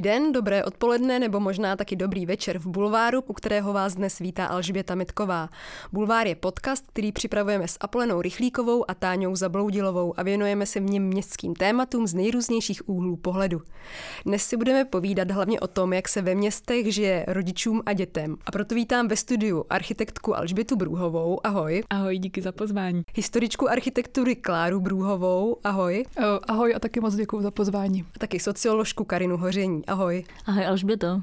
Dobrý den, dobré odpoledne nebo možná taky dobrý večer v Bulváru, u kterého vás dnes vítá Alžběta Mitková. Bulvár je podcast, který připravujeme s Apolenou Rychlíkovou a Táňou Zabloudilovou a věnujeme se v něm městským tématům z nejrůznějších úhlů pohledu. Dnes si budeme povídat hlavně o tom, jak se ve městech žije rodičům a dětem. A proto vítám ve studiu architektku Alžbětu Brůhovou. Ahoj. Ahoj, díky za pozvání. Historičku architektury Kláru Brůhovou. Ahoj. Ahoj a taky moc děkuji za pozvání. A taky socioložku Karinu Hoři složení. Ahoj. Ahoj Alžběto.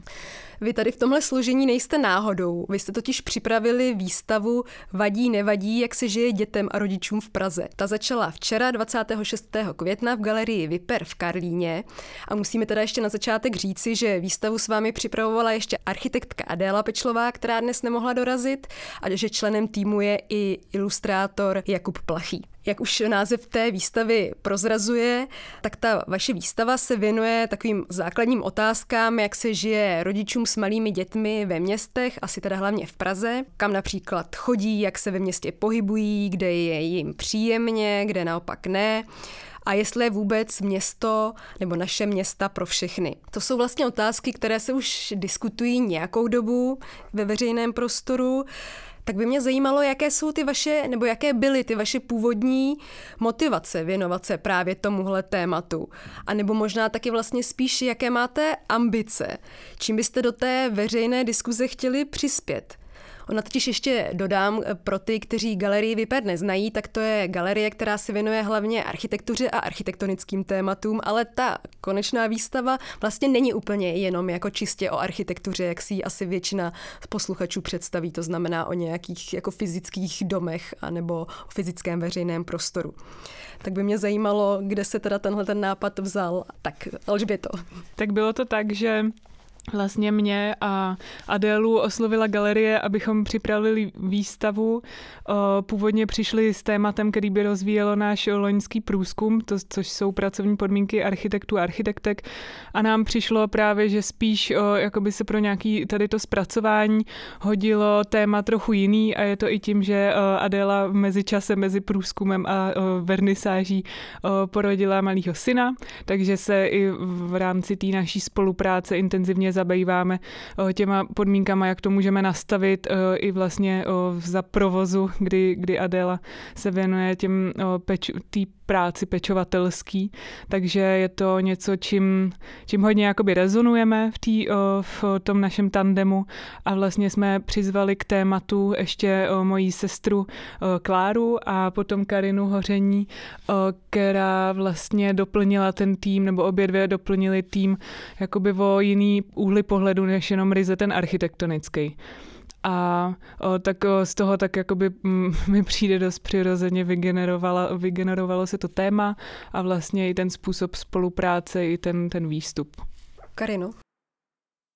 Vy tady v tomhle složení nejste náhodou. Vy jste totiž připravili výstavu Vadí, nevadí, jak se žije dětem a rodičům v Praze. Ta začala včera 26. května v galerii Viper v Karlíně a musíme teda ještě na začátek říci, že výstavu s vámi připravovala ještě architektka Adéla Pečlová, která dnes nemohla dorazit a že členem týmu je i ilustrátor Jakub Plachý. Jak už název té výstavy prozrazuje, tak ta vaše výstava se věnuje takovým základním otázkám, jak se žije rodičům s malými dětmi ve městech, asi teda hlavně v Praze, kam například chodí, jak se ve městě pohybují, kde je jim příjemně, kde naopak ne a jestli je vůbec město nebo naše města pro všechny. To jsou vlastně otázky, které se už diskutují nějakou dobu ve veřejném prostoru tak by mě zajímalo, jaké jsou ty vaše, nebo jaké byly ty vaše původní motivace věnovat se právě tomuhle tématu. A nebo možná taky vlastně spíš, jaké máte ambice, čím byste do té veřejné diskuze chtěli přispět. Ona totiž ještě dodám eh, pro ty, kteří galerii Viper neznají, tak to je galerie, která se věnuje hlavně architektuře a architektonickým tématům, ale ta konečná výstava vlastně není úplně jenom jako čistě o architektuře, jak si ji asi většina posluchačů představí, to znamená o nějakých jako fyzických domech anebo o fyzickém veřejném prostoru. Tak by mě zajímalo, kde se teda tenhle ten nápad vzal. Tak Alžběto. Tak bylo to tak, že Vlastně mě a Adélu oslovila galerie, abychom připravili výstavu. Původně přišli s tématem, který by rozvíjelo náš loňský průzkum, to, což jsou pracovní podmínky architektů a architektek. A nám přišlo právě, že spíš jakoby se pro nějaký tady to zpracování hodilo téma trochu jiný a je to i tím, že Adéla v mezičase mezi průzkumem a vernisáží porodila malého syna, takže se i v rámci té naší spolupráce intenzivně zabýváme eh, těma podmínkama, jak to můžeme nastavit eh, i vlastně eh, za provozu, kdy, kdy Adela se věnuje těm peč, práci pečovatelský, takže je to něco, čím, čím hodně jakoby rezonujeme v, tý, v tom našem tandemu a vlastně jsme přizvali k tématu ještě mojí sestru Kláru a potom Karinu Hoření, která vlastně doplnila ten tým, nebo obě dvě doplnili tým jakoby o jiný úhly pohledu, než jenom ryze ten architektonický. A o, tak o, z toho tak jakoby m, mi přijde dost přirozeně vygenerovalo, vygenerovalo se to téma a vlastně i ten způsob spolupráce, i ten, ten výstup. Karino?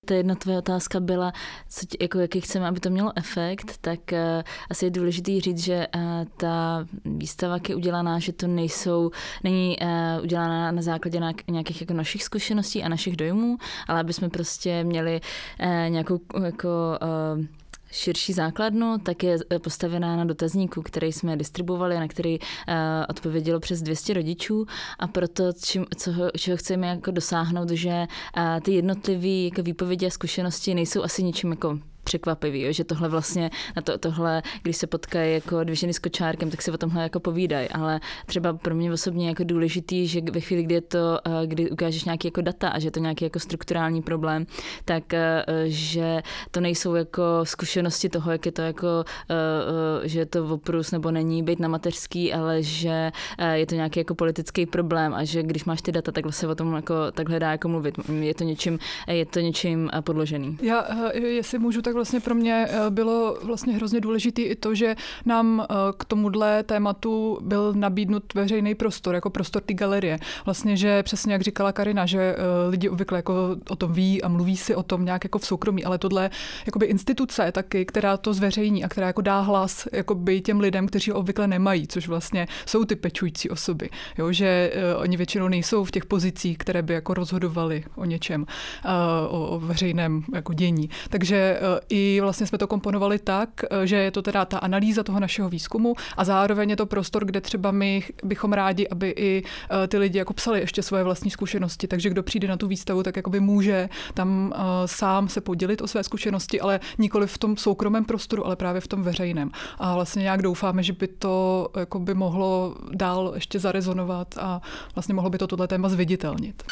Ta jedna tvoje otázka byla, co, jako jaký chceme, aby to mělo efekt, tak uh, asi je důležité říct, že uh, ta výstava, je udělaná, že to nejsou, není uh, udělaná na základě nějakých jako našich zkušeností a našich dojmů, ale aby jsme prostě měli uh, nějakou jako uh, širší základnu, tak je eh, postavená na dotazníku, který jsme distribuovali, na který uh, odpovědělo přes 200 rodičů. A proto, čím, co, čeho chceme jako dosáhnout, že uh, ty jednotlivé jako výpovědi a zkušenosti nejsou asi ničím jako překvapivý, jo? že tohle vlastně, na to, tohle, když se potkají jako dvě ženy s kočárkem, tak si o tomhle jako povídají, ale třeba pro mě osobně jako důležitý, že ve chvíli, kdy je to, eh, kdy ukážeš nějaký jako data a že je to nějaký jako strukturální problém, tak eh, že to nejsou jako zkušenosti toho, jak je to jako, eh, že je to oprus nebo není být na mateřský, ale že je to nějaký jako politický problém a že když máš ty data, tak se o tom jako takhle dá jako mluvit. Je to něčím, je to něčím podložený. Já, jestli můžu, tak vlastně pro mě eh, bylo vlastně hrozně důležité i to, že nám eh, k tomuhle tématu byl nabídnut veřejný prostor, jako prostor té galerie. Vlastně, že přesně jak říkala Karina, že eh, lidi obvykle jako o tom ví a mluví si o tom nějak jako v soukromí, ale tohle jakoby instituce taky, která to zveřejní a která jako dá hlas jakoby těm lidem, kteří ho obvykle nemají, což vlastně jsou ty pečující osoby. Jo, že oni většinou nejsou v těch pozicích, které by jako rozhodovali o něčem, o, o veřejném jako dění. Takže i vlastně jsme to komponovali tak, že je to teda ta analýza toho našeho výzkumu a zároveň je to prostor, kde třeba my bychom rádi, aby i ty lidi jako psali ještě svoje vlastní zkušenosti. Takže kdo přijde na tu výstavu, tak jakoby může tam sám se podělit o své zkušenosti, ale nikoli v tom soukromém prostoru, ale právě v tom veřejném. A vlastně nějak doufáme, že by to jakoby mohlo dál ještě zarezonovat a vlastně mohlo by to tohle téma zviditelnit.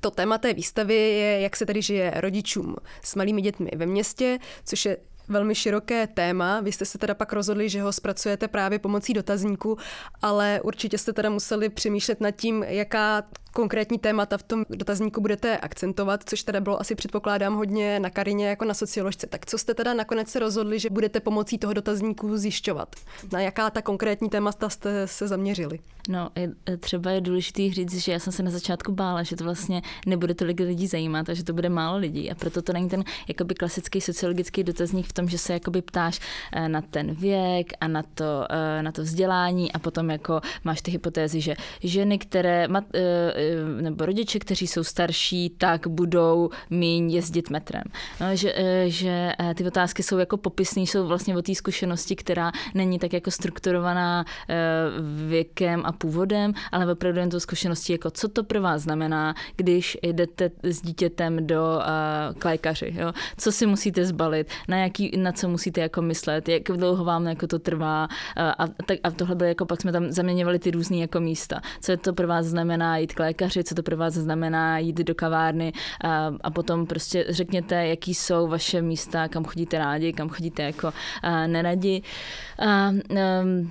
To téma té výstavy je, jak se tady žije rodičům s malými dětmi ve městě, což je velmi široké téma. Vy jste se teda pak rozhodli, že ho zpracujete právě pomocí dotazníku, ale určitě jste teda museli přemýšlet nad tím, jaká konkrétní témata v tom dotazníku budete akcentovat, což teda bylo asi předpokládám hodně na Karině jako na socioložce. Tak co jste teda nakonec se rozhodli, že budete pomocí toho dotazníku zjišťovat? Na jaká ta konkrétní témata jste se zaměřili? No, je, třeba je důležité říct, že já jsem se na začátku bála, že to vlastně nebude tolik lidí zajímat a že to bude málo lidí. A proto to není ten jakoby klasický sociologický dotazník v tom, že se jakoby ptáš eh, na ten věk a na to, eh, na to vzdělání a potom jako máš ty hypotézy, že ženy, které Eh, nebo rodiče, kteří jsou starší, tak budou míň jezdit metrem. No, že, eh, že eh, ty otázky jsou jako popisné, jsou vlastně o té zkušenosti, která není tak jako strukturovaná věkem a původem, ale opravdu jen to zkušenosti, jako co to pro vás znamená, když jdete s dítětem do uh, lékaři, jo? co si musíte zbalit, na, jaký, na co musíte jako myslet, jak dlouho vám jako to trvá a, tak, a tohle bylo jako pak jsme tam zaměňovali ty různé jako místa, co to pro vás znamená jít k lékaři, co to pro vás znamená jít do kavárny a, a potom prostě řekněte, jaký jsou vaše místa, kam chodíte rádi, kam chodíte jako a, neradi. A, um,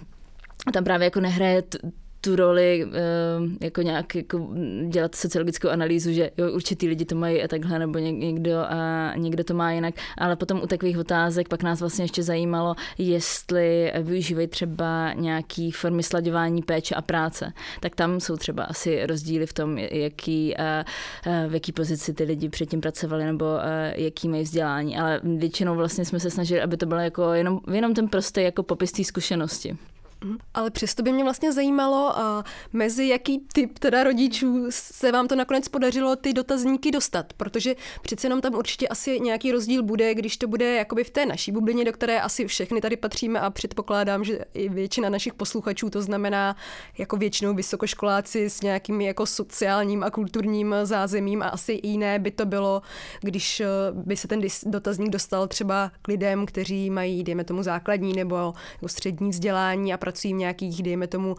tam právě jako nehraje t- tu roli eh, jako nějak jako dělat sociologickou analýzu, že jo, určitý lidi to mají a takhle, nebo někdo, a někdo to má jinak, ale potom u takových otázek pak nás vlastně ještě zajímalo, jestli využívají třeba nějaký formy slaďování péče a práce. Tak tam jsou třeba asi rozdíly v tom, jaký, v jaký pozici ty lidi předtím pracovali, nebo jaký mají vzdělání, ale většinou vlastně jsme se snažili, aby to bylo jako jenom, jenom ten prostý jako popis té zkušenosti. Ale přesto by mě vlastně zajímalo, a mezi jaký typ teda rodičů se vám to nakonec podařilo ty dotazníky dostat, protože přece jenom tam určitě asi nějaký rozdíl bude, když to bude jakoby v té naší bublině, do které asi všechny tady patříme a předpokládám, že i většina našich posluchačů, to znamená jako většinou vysokoškoláci s nějakým jako sociálním a kulturním zázemím a asi jiné by to bylo, když eh, by se ten dotazník dostal třeba k lidem, kteří mají, dejme tomu, základní nebo jako střední vzdělání a pracují v nějakých, dejme tomu,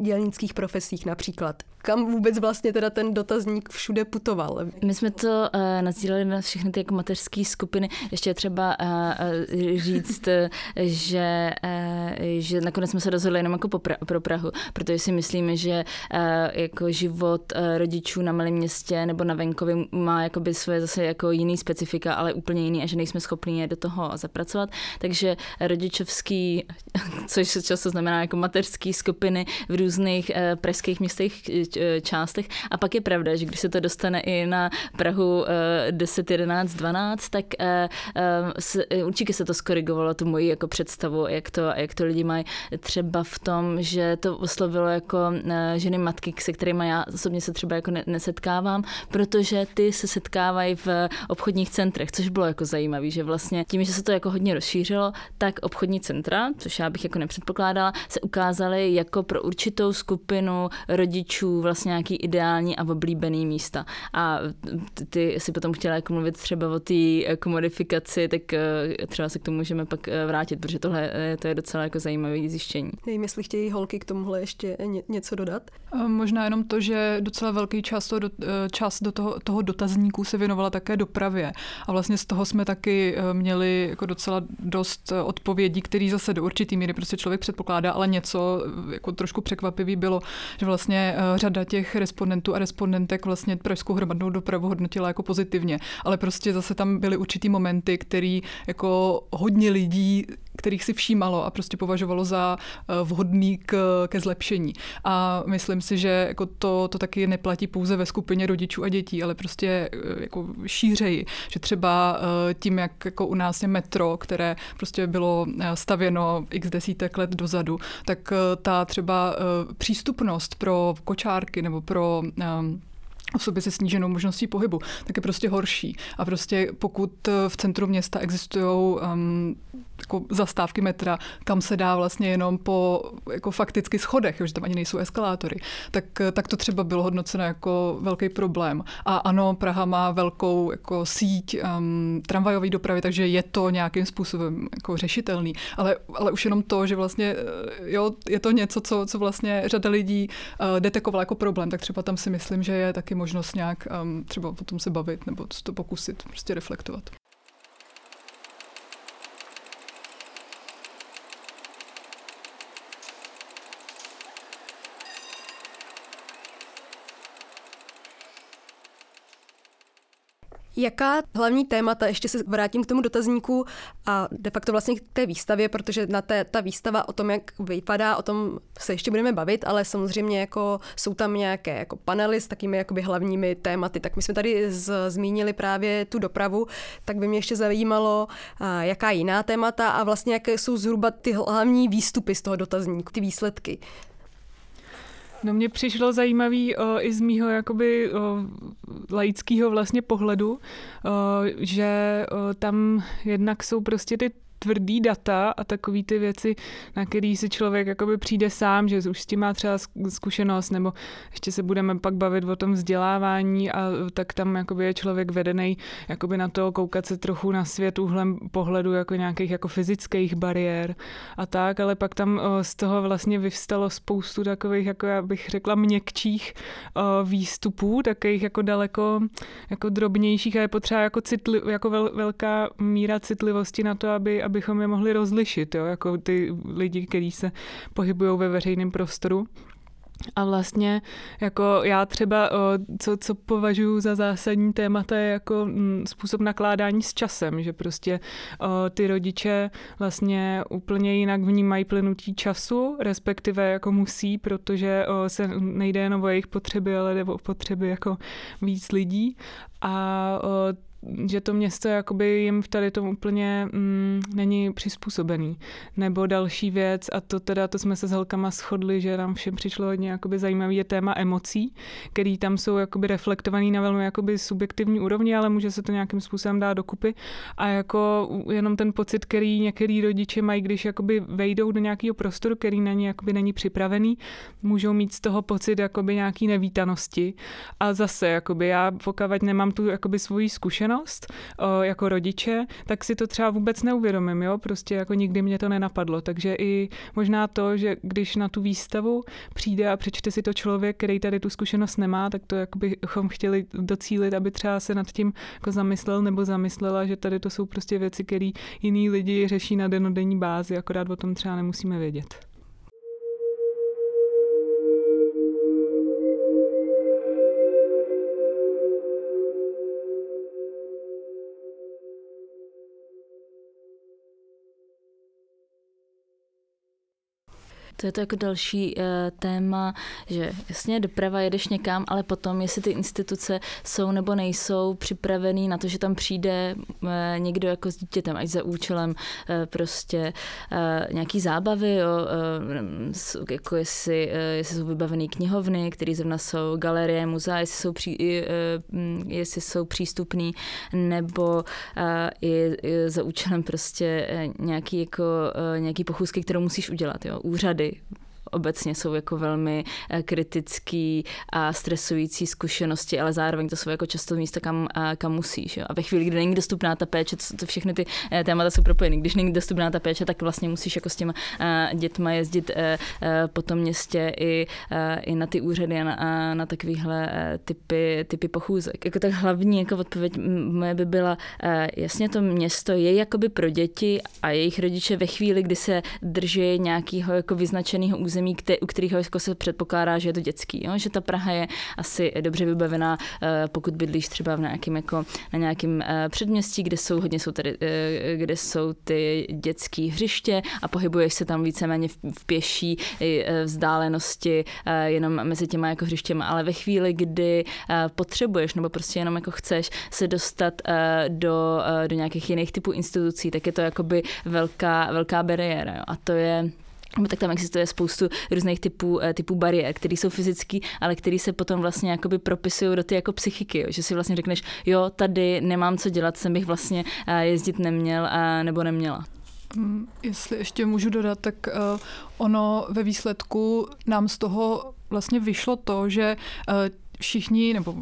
dělnických profesích například. Kam vůbec vlastně teda ten dotazník všude putoval? My jsme to uh, nazdíleli na všechny ty jako mateřské skupiny. Ještě třeba uh, říct, že, uh, že nakonec jsme se rozhodli jenom jako pra- pro Prahu, protože si myslíme, že uh, jako život uh, rodičů na malém městě nebo na venkově má jakoby svoje zase jako jiný specifika, ale úplně jiný a že nejsme schopni je do toho zapracovat. Takže rodičovský, což často znamená jako mateřský skupiny v různých uh, pražských městech, uh, částech. A pak je pravda, že když se to dostane i na Prahu uh, 10, 11, 12, tak určitě se to skorigovalo, tu moji jako představu, jak to, jak to lidi mají. Třeba v tom, že to oslovilo jako ženy matky, se kterými já osobně se třeba jako ne, nesetkávám, protože ty se setkávají v obchodních centrech, což bylo jako zajímavé, že vlastně tím, že se to jako hodně rozšířilo, tak obchodní centra, což já bych jako nepředpokládala, se ukázaly jako pro určitě určitou skupinu rodičů vlastně nějaký ideální a oblíbený místa. A ty si potom chtěla jako mluvit třeba o té jako modifikaci, tak eh, třeba se k tomu můžeme pak eh, vrátit, protože tohle eh, to je docela jako zajímavé zjištění. Nevím, jestli chtějí holky k tomuhle ještě něco dodat. Možná jenom to, že docela velký čas, toho, čas do toho, toho dotazníku se věnovala také dopravě. A vlastně z toho jsme taky měli jako docela dost odpovědí, který zase do určitý míry prostě člověk předpokládá, ale něco jako trošku překvapivý bylo, že vlastně eh, řada těch respondentů a respondentek vlastně pražskou hromadnou dopravu hodnotila jako pozitivně, ale prostě zase tam byly určitý momenty, který jako hodně lidí kterých si všímalo a prostě považovalo za vhodný k, ke zlepšení. A myslím si, že jako to, to taky neplatí pouze ve skupině rodičů a dětí, ale prostě jako šířeji, že třeba tím, jak jako u nás je metro, které prostě bylo stavěno x desítek let dozadu, tak ta třeba přístupnost pro kočárky nebo pro osoby se sníženou možností pohybu, tak je prostě horší. A prostě pokud v centru města existují um, jako zastávky metra, kam se dá vlastně jenom po jako fakticky schodech, že tam ani nejsou eskalátory, tak, tak to třeba bylo hodnoceno jako velký problém. A ano, Praha má velkou jako síť um, tramvajové dopravy, takže je to nějakým způsobem jako řešitelný. Ale, ale už jenom to, že vlastně jo, je to něco, co, co vlastně řada lidí uh, detekovala jako problém, tak třeba tam si myslím, že je taky možnost nějak um, třeba o tom se bavit nebo to pokusit prostě reflektovat. Jaká hlavní témata, ještě se vrátím k tomu dotazníku a de facto vlastně k té výstavě, protože na té, ta výstava o tom, jak vypadá, o tom se ještě budeme bavit, ale samozřejmě jako jsou tam nějaké jako panely s takými jakoby hlavními tématy. Tak my jsme tady z, zmínili právě tu dopravu, tak by mě ještě zajímalo, jaká jiná témata a vlastně jaké jsou zhruba ty hlavní výstupy z toho dotazníku, ty výsledky. No mně přišlo zajímavý o, i z mýho jakoby o, laického vlastně pohledu, o, že o, tam jednak jsou prostě ty tvrdý data a takový ty věci, na který si člověk jakoby přijde sám, že už s tím má třeba zkušenost, nebo ještě se budeme pak bavit o tom vzdělávání a tak tam jakoby je člověk vedený jakoby na to koukat se trochu na svět úhlem pohledu jako nějakých jako fyzických bariér a tak, ale pak tam z toho vlastně vyvstalo spoustu takových, jako já bych řekla, měkčích výstupů, takových jako daleko jako drobnějších a je potřeba jako, citli, jako vel, velká míra citlivosti na to, aby, abychom je mohli rozlišit, jo, jako ty lidi, kteří se pohybují ve veřejném prostoru. A vlastně jako já třeba, co, co považuji za zásadní témata je jako mm, způsob nakládání s časem, že prostě ty rodiče vlastně úplně jinak vnímají plynutí času, respektive jako musí, protože se nejde jenom o jejich potřeby, ale jde o potřeby jako víc lidí. A že to město jakoby jim v tady tom úplně mm, není přizpůsobený. Nebo další věc, a to teda, to jsme se s holkama shodli, že nám všem přišlo hodně jakoby zajímavý je téma emocí, který tam jsou jakoby reflektovaný na velmi jakoby subjektivní úrovni, ale může se to nějakým způsobem dát dokupy. A jako jenom ten pocit, který některý rodiče mají, když jakoby vejdou do nějakého prostoru, který na ně jakoby není připravený, můžou mít z toho pocit jakoby nějaký nevítanosti. A zase, jakoby já pokud nemám tu jakoby svoji zkušenost, zkušenost o, jako rodiče, tak si to třeba vůbec neuvědomím, jo, prostě jako nikdy mě to nenapadlo, takže i možná to, že když na tu výstavu přijde a přečte si to člověk, který tady tu zkušenost nemá, tak to jak bychom chtěli docílit, aby třeba se nad tím jako zamyslel nebo zamyslela, že tady to jsou prostě věci, které jiní lidi řeší na denodenní bázi, akorát o tom třeba nemusíme vědět. To je to jako další uh, téma, že jasně doprava jedeš někam, ale potom, jestli ty instituce jsou nebo nejsou připravený na to, že tam přijde uh, někdo jako s dítětem, ať za účelem uh, prostě uh, nějaký zábavy, jo, uh, jako jestli, uh, jestli jsou vybavené knihovny, které zrovna jsou galerie, muzea, jestli jsou, pří, uh, jestli jsou přístupný, nebo uh, i, i za účelem prostě nějaký, jako, uh, nějaký pochůzky, kterou musíš udělat, jo, úřady, Sunday obecně jsou jako velmi eh, kritický a stresující zkušenosti, ale zároveň to jsou jako často místa, kam, eh, kam musíš. Jo. A ve chvíli, kdy není dostupná ta péče, to, to všechny ty eh, témata jsou propojeny. Když není dostupná ta péče, tak vlastně musíš jako s těma dětma jezdit po tom městě i, i na ty úřady a na, na takovýhle typy, typy pochůzek. Jako tak hlavní jako odpověď moje by byla, jasně to město je jakoby pro děti a jejich rodiče ve chvíli, kdy se drží nějakého jako vyznačeného území, území, který, u kterých jako se předpokládá, že je to dětský. Jo? Že ta Praha je asi dobře vybavená, pokud bydlíš třeba v nějakým, jako, na nějakém předměstí, kde jsou hodně jsou tady, kde jsou ty dětské hřiště a pohybuješ se tam víceméně v pěší vzdálenosti jenom mezi těma jako hřištěma, ale ve chvíli, kdy potřebuješ nebo prostě jenom jako chceš se dostat do, do nějakých jiných typů institucí, tak je to jakoby velká, velká bariéra. Jo? A to je tak tam existuje spoustu různých typů, eh, typů bariér, které jsou fyzické, ale které se potom vlastně jakoby propisují do ty jako psychiky, jo? že si vlastně řekneš, jo, tady nemám co dělat, jsem bych vlastně eh, jezdit neměl a nebo neměla. Mm, jestli ještě můžu dodat, tak ono ve výsledku nám z toho vlastně vyšlo to, že všichni, nebo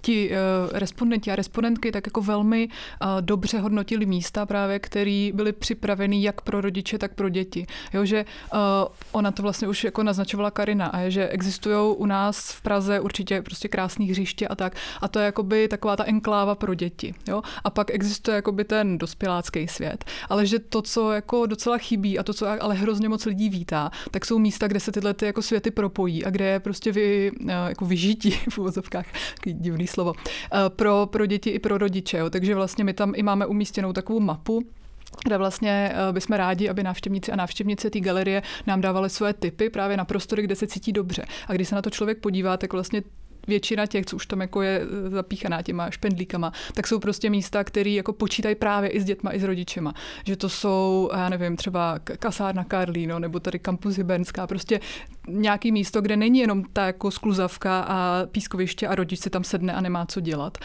ti uh, respondenti a respondentky tak jako velmi uh, dobře hodnotili místa právě, které byly připraveny jak pro rodiče, tak pro děti. Jo, že uh, ona to vlastně už jako naznačovala Karina a je, že existují u nás v Praze určitě prostě krásné hřiště a tak a to je jakoby taková ta enkláva pro děti. Jo? A pak existuje jakoby ten dospělácký svět. Ale že to, co jako docela chybí a to, co ale hrozně moc lidí vítá, tak jsou místa, kde se tyhle ty jako světy propojí a kde je prostě vy, jako vyžití v úvozovkách, divný slovo, eh, pro, pro děti i pro rodiče. Jo. Takže vlastně my tam i máme umístěnou takovou mapu, kde vlastně eh, bychom rádi, aby návštěvníci a návštěvnice té galerie nám dávali své typy právě na prostory, kde se cítí dobře. A když se na to člověk podívá, tak vlastně většina těch, co už tam jako je eh, zapíchaná těma špendlíkama, tak jsou prostě místa, které jako počítají právě i s dětma, i s rodičema. Že to jsou, já nevím, třeba kasárna Karlíno, nebo tady kampus Hybernská, prostě nějaký místo, kde není jenom ta jako skluzavka a pískoviště a rodič si tam sedne a nemá co dělat,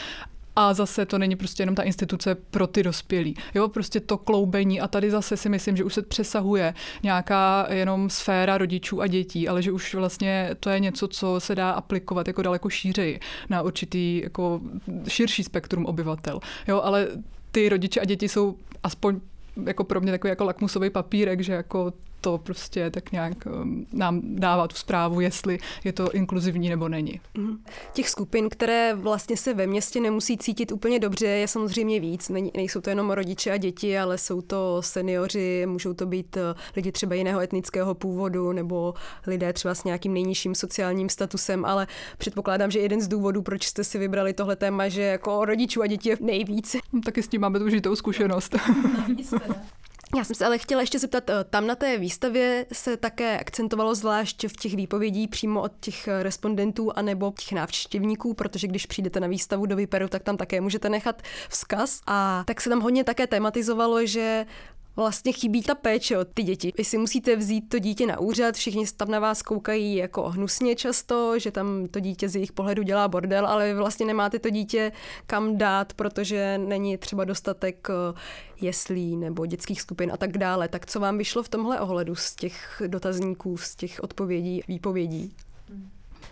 a zase to není prostě jenom ta instituce pro ty dospělí. Jo, prostě to kloubení a tady zase si myslím, že už se přesahuje nějaká jenom sféra rodičů a dětí, ale že už vlastně to je něco, co se dá aplikovat jako daleko šířeji na určitý jako širší spektrum obyvatel. Jo, ale ty rodiče a děti jsou aspoň jako pro mě takový jako lakmusový papírek, že jako to prostě tak nějak um, nám dává tu zprávu, jestli je to inkluzivní nebo není. Mhm. Těch skupin, které vlastně se ve městě nemusí cítit úplně dobře, je samozřejmě víc. nejsou to jenom rodiče a děti, ale jsou to seniori, můžou to být uh, lidi třeba jiného etnického původu nebo lidé třeba s nějakým nejnižším sociálním statusem, ale předpokládám, že jeden z důvodů, proč jste si vybrali tohle téma, že jako rodičů a dětí je nejvíc. Taky s tím máme tu užitou zkušenost. Já jsem se ale chtěla ještě zeptat, eh, tam na té výstavě se také akcentovalo zvlášť v těch výpovědí přímo od těch eh, respondentů anebo těch návštěvníků, protože když přijdete na výstavu do Vyperu, tak tam také můžete nechat vzkaz. A tak se tam hodně také tematizovalo, že vlastně chybí ta péče od ty děti. Vy si musíte vzít to dítě na úřad, všichni tam na vás koukají jako hnusně často, že tam to dítě z jejich pohledu dělá bordel, ale vy vlastně nemáte to dítě kam dát, protože není třeba dostatek eh, jeslí nebo dětských skupin a tak dále. Tak co vám vyšlo v tomhle ohledu z těch dotazníků, z těch odpovědí, výpovědí?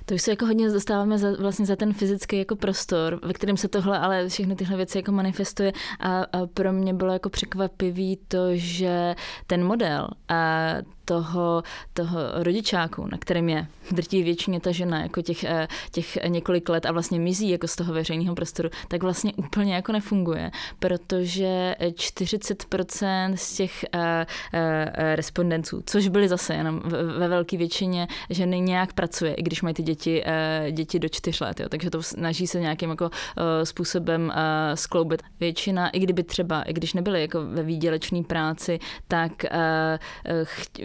To už se jako hodně dostáváme za, vlastně za ten fyzický jako prostor, ve kterém se tohle, ale všechny tyhle věci jako manifestuje. A, a pro mě bylo jako překvapivý to, že ten model a toho, toho rodičáku, na kterém je drtí většině ta žena, jako těch, eh, těch několik let a vlastně mizí jako z toho veřejného prostoru, tak vlastně úplně jako nefunguje, protože 40% z těch uh, respondentů, což byly zase jenom ve velké většině, ženy nějak pracuje, i když mají ty děti, děti do čtyř let, jo, takže to snaží se nějakým jako způsobem skloubit. Většina, i kdyby třeba, i když nebyly jako ve výdělečné práci, tak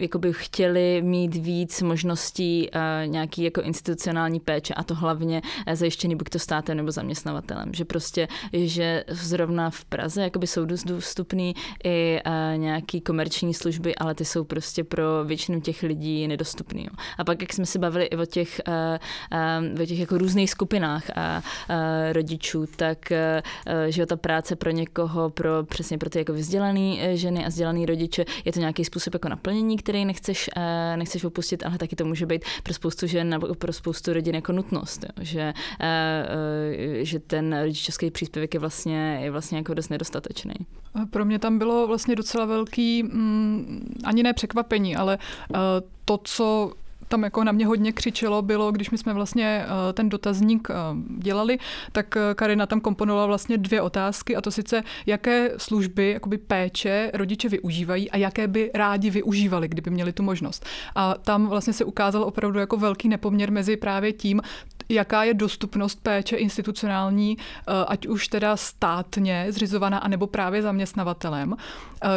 jakoby chtěli mít víc možností uh, nějaký jako institucionální péče a to hlavně uh, zajištěný buď to státem nebo zaměstnavatelem. Že prostě, že zrovna v Praze jakoby jsou dost dostupný i uh, nějaký komerční služby, ale ty jsou prostě pro většinu těch lidí nedostupný. A pak, jak jsme se bavili i o těch, o těch jako různých skupinách a rodičů, tak že ta práce pro někoho, pro přesně pro ty jako vzdělané ženy a vzdělané rodiče, je to nějaký způsob jako naplnění, který který nechceš, eh, nechceš opustit, ale taky to může být pro spoustu žen nebo pro spoustu rodin jako nutnost, jo, že, eh, eh, že ten rodičovský příspěvek je vlastně, je vlastně jako dost nedostatečný. Pro mě tam bylo vlastně docela velký, mm, ani ne překvapení, ale to, co tam jako na mě hodně křičelo, bylo, když my jsme vlastně eh, ten dotazník eh, dělali, tak eh, Karina tam komponovala vlastně dvě otázky a to sice, jaké služby, jakoby péče rodiče využívají a jaké by rádi využívali, kdyby měli tu možnost. A tam vlastně se ukázal opravdu jako velký nepoměr mezi právě tím, jaká je dostupnost péče institucionální, ať už teda státně zřizovaná, anebo právě zaměstnavatelem,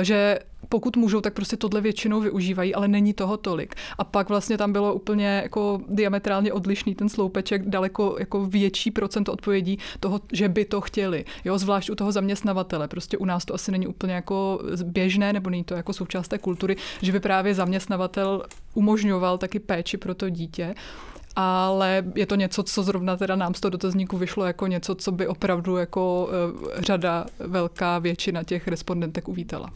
že pokud můžou, tak prostě tohle většinou využívají, ale není toho tolik. A pak vlastně tam bylo úplně jako diametrálně odlišný ten sloupeček, daleko jako větší procento odpovědí toho, že by to chtěli. Jo, zvlášť u toho zaměstnavatele. Prostě u nás to asi není úplně jako běžné, nebo není to jako součást té kultury, že by právě zaměstnavatel umožňoval taky péči pro to dítě ale je to něco, co zrovna teda nám z toho dotazníku vyšlo jako něco, co by opravdu jako eh, řada, velká většina těch respondentek uvítala.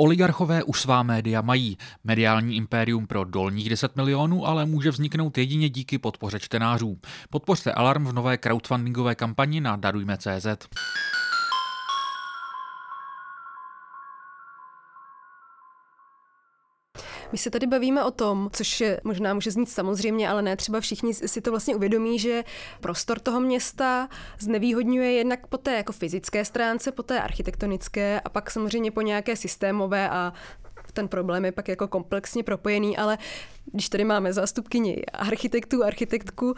Oligarchové už svá média mají. Mediální impérium pro dolních 10 milionů ale může vzniknout jedině díky podpoře čtenářů. Podpořte Alarm v nové crowdfundingové kampani na darujme.cz. My se tady bavíme o tom, což je, možná může znít samozřejmě, ale ne třeba všichni si to vlastně uvědomí, že prostor toho města znevýhodňuje jednak po té jako fyzické stránce, po té architektonické a pak samozřejmě po nějaké systémové a ten problém je pak jako komplexně propojený, ale když tady máme zástupkyni architektů, architektku,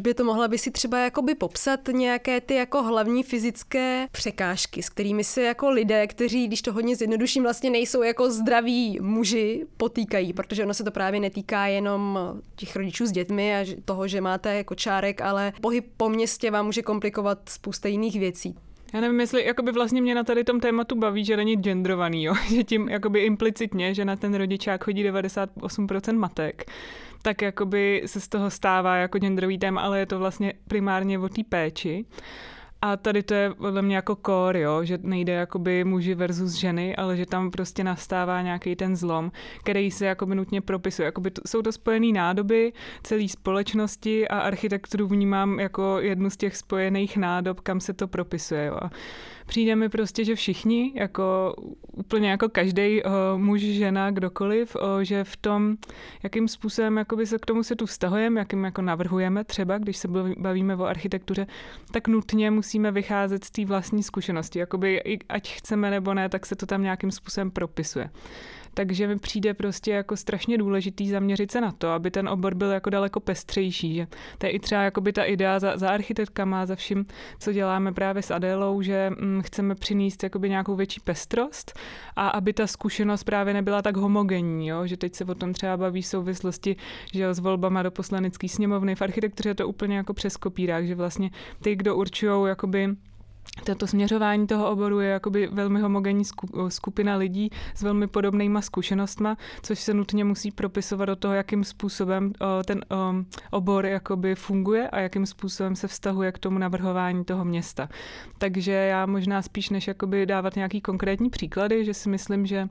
by to mohla by si třeba jakoby popsat nějaké ty jako hlavní fyzické překážky, s kterými se jako lidé, kteří, když to hodně zjednoduším, vlastně nejsou jako zdraví muži, potýkají, protože ono se to právě netýká jenom těch rodičů s dětmi a toho, že máte jako čárek, ale pohyb po městě vám může komplikovat spousta jiných věcí. Já nevím, jestli jakoby vlastně mě na tady tom tématu baví, že není genderovaný, jo? že tím jakoby implicitně, že na ten rodičák chodí 98% matek, tak jakoby se z toho stává jako genderový téma, ale je to vlastně primárně o té péči. A tady to je podle mě jako core, jo? že nejde jakoby muži versus ženy, ale že tam prostě nastává nějaký ten zlom, který se jakoby nutně propisuje. Jakoby to, jsou to spojené nádoby celé společnosti a architekturu vnímám jako jednu z těch spojených nádob, kam se to propisuje. Jo? A přijde mi prostě, že všichni, jako úplně jako každý uh, muž, žena, kdokoliv, uh, že v tom, jakým způsobem jakoby se k tomu se tu vztahujeme, jakým jako navrhujeme třeba, když se bavíme o architektuře, tak nutně musíme vycházet z té vlastní zkušenosti. Jakoby, ať chceme nebo ne, tak se to tam nějakým způsobem propisuje takže mi přijde prostě jako strašně důležitý zaměřit se na to, aby ten obor byl jako daleko pestřejší. Že to je i třeba jakoby ta idea za, za architektkama, za vším, co děláme právě s Adélou, že hm, chceme přinést jakoby nějakou větší pestrost a aby ta zkušenost právě nebyla tak homogenní, jo? že teď se o tom třeba baví v souvislosti že jo, s volbama do poslanecké sněmovny. V architektuře to úplně jako přes kopírák, že vlastně ty, kdo určují jakoby Toto směřování toho oboru je jakoby velmi homogenní skupina lidí s velmi podobnýma zkušenostma, což se nutně musí propisovat do toho, jakým způsobem ten obor jakoby funguje a jakým způsobem se vztahuje k tomu navrhování toho města. Takže já možná spíš než jakoby dávat nějaký konkrétní příklady, že si myslím, že,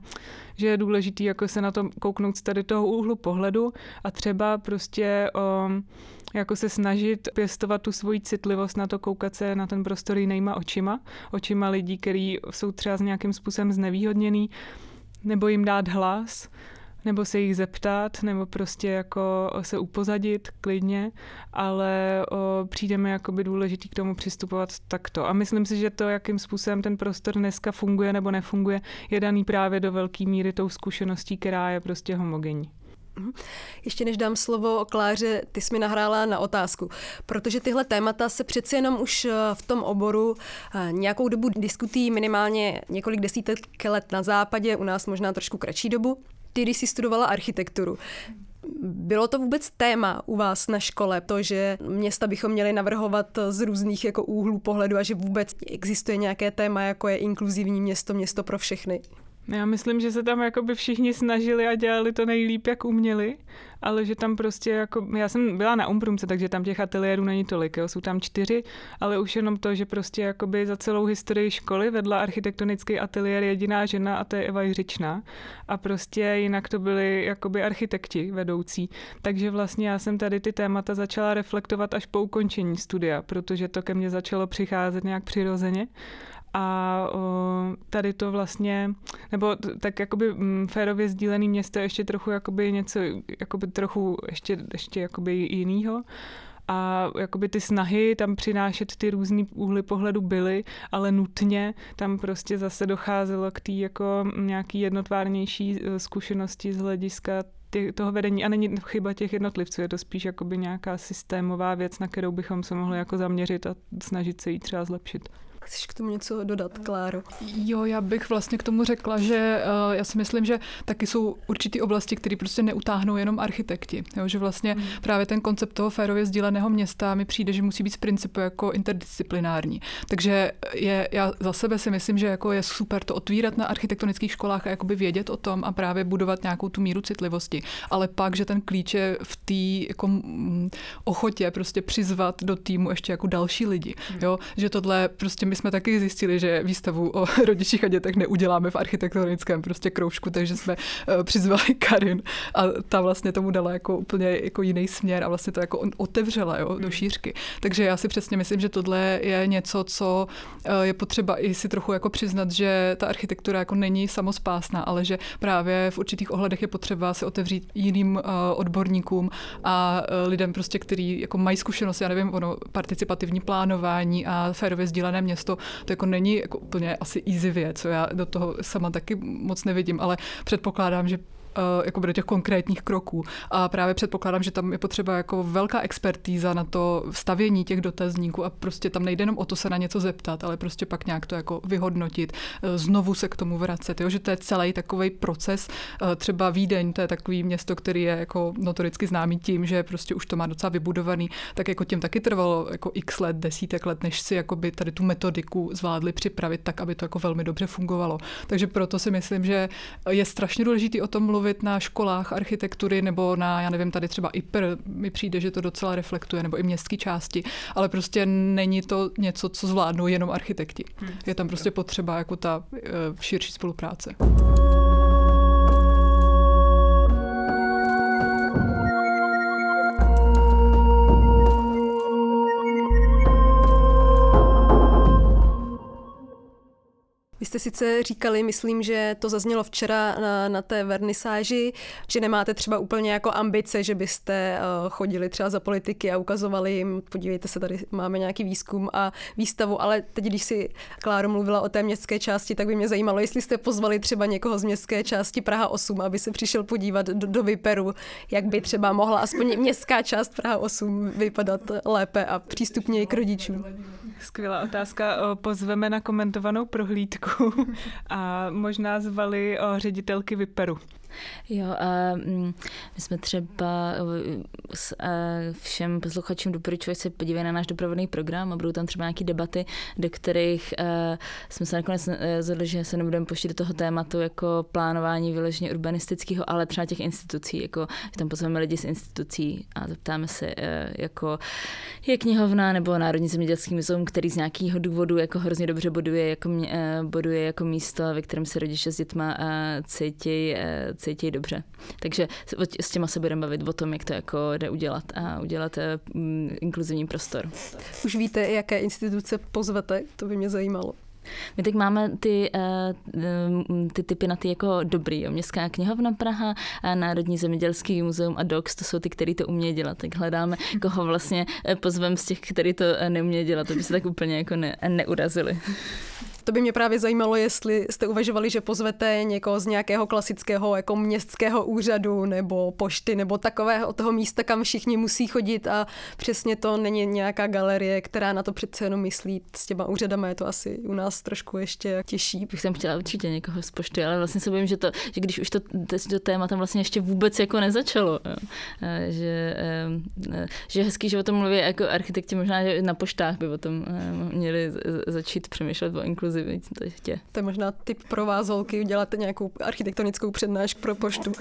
že je důležité jako se na to kouknout z tady toho úhlu pohledu a třeba prostě um, jako se snažit pěstovat tu svoji citlivost na to, koukat se na ten prostor jinýma očima, očima lidí, kteří jsou třeba s nějakým způsobem znevýhodněný, nebo jim dát hlas, nebo se jich zeptat, nebo prostě jako se upozadit klidně, ale o, přijdeme jakoby důležitý k tomu přistupovat takto. A myslím si, že to, jakým způsobem ten prostor dneska funguje nebo nefunguje, je daný právě do velké míry tou zkušeností, která je prostě homogenní. Mhm. Ještě než dám slovo Kláře, ty jsi mi nahrála na otázku, protože tyhle témata se přeci jenom už eh, v tom oboru eh, nějakou dobu diskutují minimálně několik desítek let na západě, u nás možná trošku kratší dobu. Ty, když jsi studovala architekturu, bylo to vůbec téma u vás na škole, to, že města bychom měli navrhovat z různých jako úhlů pohledu a že vůbec existuje nějaké téma, jako je inkluzivní město, město pro všechny? Já myslím, že se tam jakoby všichni snažili a dělali to nejlíp, jak uměli, ale že tam prostě jako, já jsem byla na Umbrumce, takže tam těch ateliérů není tolik, jo, jsou tam čtyři, ale už jenom to, že prostě jakoby za celou historii školy vedla architektonický ateliér jediná žena a to je Eva Jiřičná. A prostě jinak to byli jakoby architekti vedoucí, takže vlastně já jsem tady ty témata začala reflektovat až po ukončení studia, protože to ke mně začalo přicházet nějak přirozeně a tady to vlastně, nebo tak jakoby mm, férově sdílený město je ještě trochu jakoby něco, jakoby trochu ještě, ještě jakoby jinýho a jakoby ty snahy tam přinášet ty různý úhly pohledu byly, ale nutně tam prostě zase docházelo k té jako nějaký jednotvárnější eh, zkušenosti z hlediska toho vedení a není chyba těch jednotlivců, je to spíš jakoby nějaká systémová věc, na kterou bychom se mohli jako zaměřit a snažit se jí třeba zlepšit. Chceš k tomu něco dodat, Kláro? Jo, já bych vlastně k tomu řekla, že uh, já si myslím, že taky jsou určitý oblasti, které prostě neutáhnou jenom architekti. Jo, že vlastně mm. právě ten koncept toho férově sdíleného města mi přijde, že musí být z principu jako interdisciplinární. Takže je, já za sebe si myslím, že jako je super to otvírat na architektonických školách a jakoby vědět o tom a právě budovat nějakou tu míru citlivosti. Ale pak, že ten klíč je v té jako, mm, ochotě prostě přizvat do týmu ještě jako další lidi. Mm. Jo? Že tohle prostě my jsme taky zjistili, že výstavu o rodičích a dětech neuděláme v architektonickém prostě kroužku, takže jsme uh, přizvali Karin a ta vlastně tomu dala jako úplně jako jiný směr a vlastně to jako otevřela jo, do hmm. šířky. Takže já si přesně myslím, že tohle je něco, co uh, je potřeba i si trochu jako přiznat, že ta architektura jako není samospásná, ale že právě v určitých ohledech je potřeba se otevřít jiným uh, odborníkům a lidem prostě, který jako mají zkušenost, já nevím, ono participativní plánování a férově sdílené město to, to jako není jako úplně asi easy věc, co já do toho sama taky moc nevidím, ale předpokládám, že Eh, jako do těch konkrétních kroků. A právě předpokládám, že tam je potřeba jako velká expertíza na to stavění těch dotazníků a prostě tam nejde jenom o to se na něco zeptat, ale prostě pak nějak to jako vyhodnotit, eh, znovu se k tomu vracet, jo? že to je celý takový proces. Eh, třeba Vídeň, to je takový město, který je jako notoricky známý tím, že prostě už to má docela vybudovaný, tak jako tím taky trvalo jako x let, desítek let, než si jakoby tady tu metodiku zvládli připravit tak, aby to jako velmi dobře fungovalo. Takže proto si myslím, že je strašně důležité o tom mluvit mluvit na školách architektury nebo na, já nevím, tady třeba IPR, mi přijde, že to docela reflektuje, nebo i městské části, ale prostě není to něco, co zvládnou jenom architekti. Hmm. Je tam prostě potřeba jako ta eh, širší spolupráce. Vy jste sice říkali, myslím, že to zaznělo včera na, na té vernisáži, že nemáte třeba úplně jako ambice, že byste uh, chodili třeba za politiky a ukazovali jim, podívejte se, tady máme nějaký výzkum a výstavu, ale teď, když si Kláro mluvila o té městské části, tak by mě zajímalo, jestli jste pozvali třeba někoho z městské části Praha 8, aby se přišel podívat do, do Vyperu, jak by třeba mohla aspoň městská část Praha 8 vypadat lépe a přístupněji k rodičům. Skvělá otázka. Pozveme na komentovanou prohlídku a možná zvali ředitelky Vyperu. Jo, a mm, my jsme třeba s, a všem posluchačům doporučuji se podívat na náš doprovodný program a budou tam třeba nějaké debaty, do kterých a, jsme se nakonec rozhodli, že se nebudeme poštit do toho tématu jako plánování vyloženě urbanistického, ale třeba těch institucí, jako že tam pozveme lidi z institucí a zeptáme se, jako je knihovna nebo Národní zemědělský muzeum, který z nějakého důvodu jako hrozně dobře boduje jako, boduje jako místo, ve kterém se rodiče s dětma cítí, cítí dobře. Takže s těma se budeme bavit o tom, jak to jako jde udělat a udělat eh, mm, inkluzivní prostor. Už víte, jaké instituce pozvete? To by mě zajímalo. My teď máme ty, eh, ty typy na ty jako dobrý. Jo. Městská knihovna Praha, Národní zemědělský muzeum a DOX, to jsou ty, který to umějí dělat. Tak hledáme, koho vlastně eh, pozvem z těch, který to neumějí dělat, aby se tak úplně jako ne, neurazili. To by mě právě zajímalo, jestli jste uvažovali, že pozvete někoho z nějakého klasického jako městského úřadu nebo pošty nebo takového toho místa, kam všichni musí chodit a přesně to není nějaká galerie, která na to přece jenom myslí. S těma úřadama je to asi u nás trošku ještě těžší. Bych jsem chtěla určitě někoho z pošty, ale vlastně se bojím, že, to, že když už to, to téma tam vlastně ještě vůbec jako nezačalo, jo. Že, že hezký, že o tom mluví jako architekti, možná že na poštách by o tom měli začít přemýšlet o inkluzi tě. To je možná typ pro vás, holky, udělat nějakou architektonickou přednášku pro poštu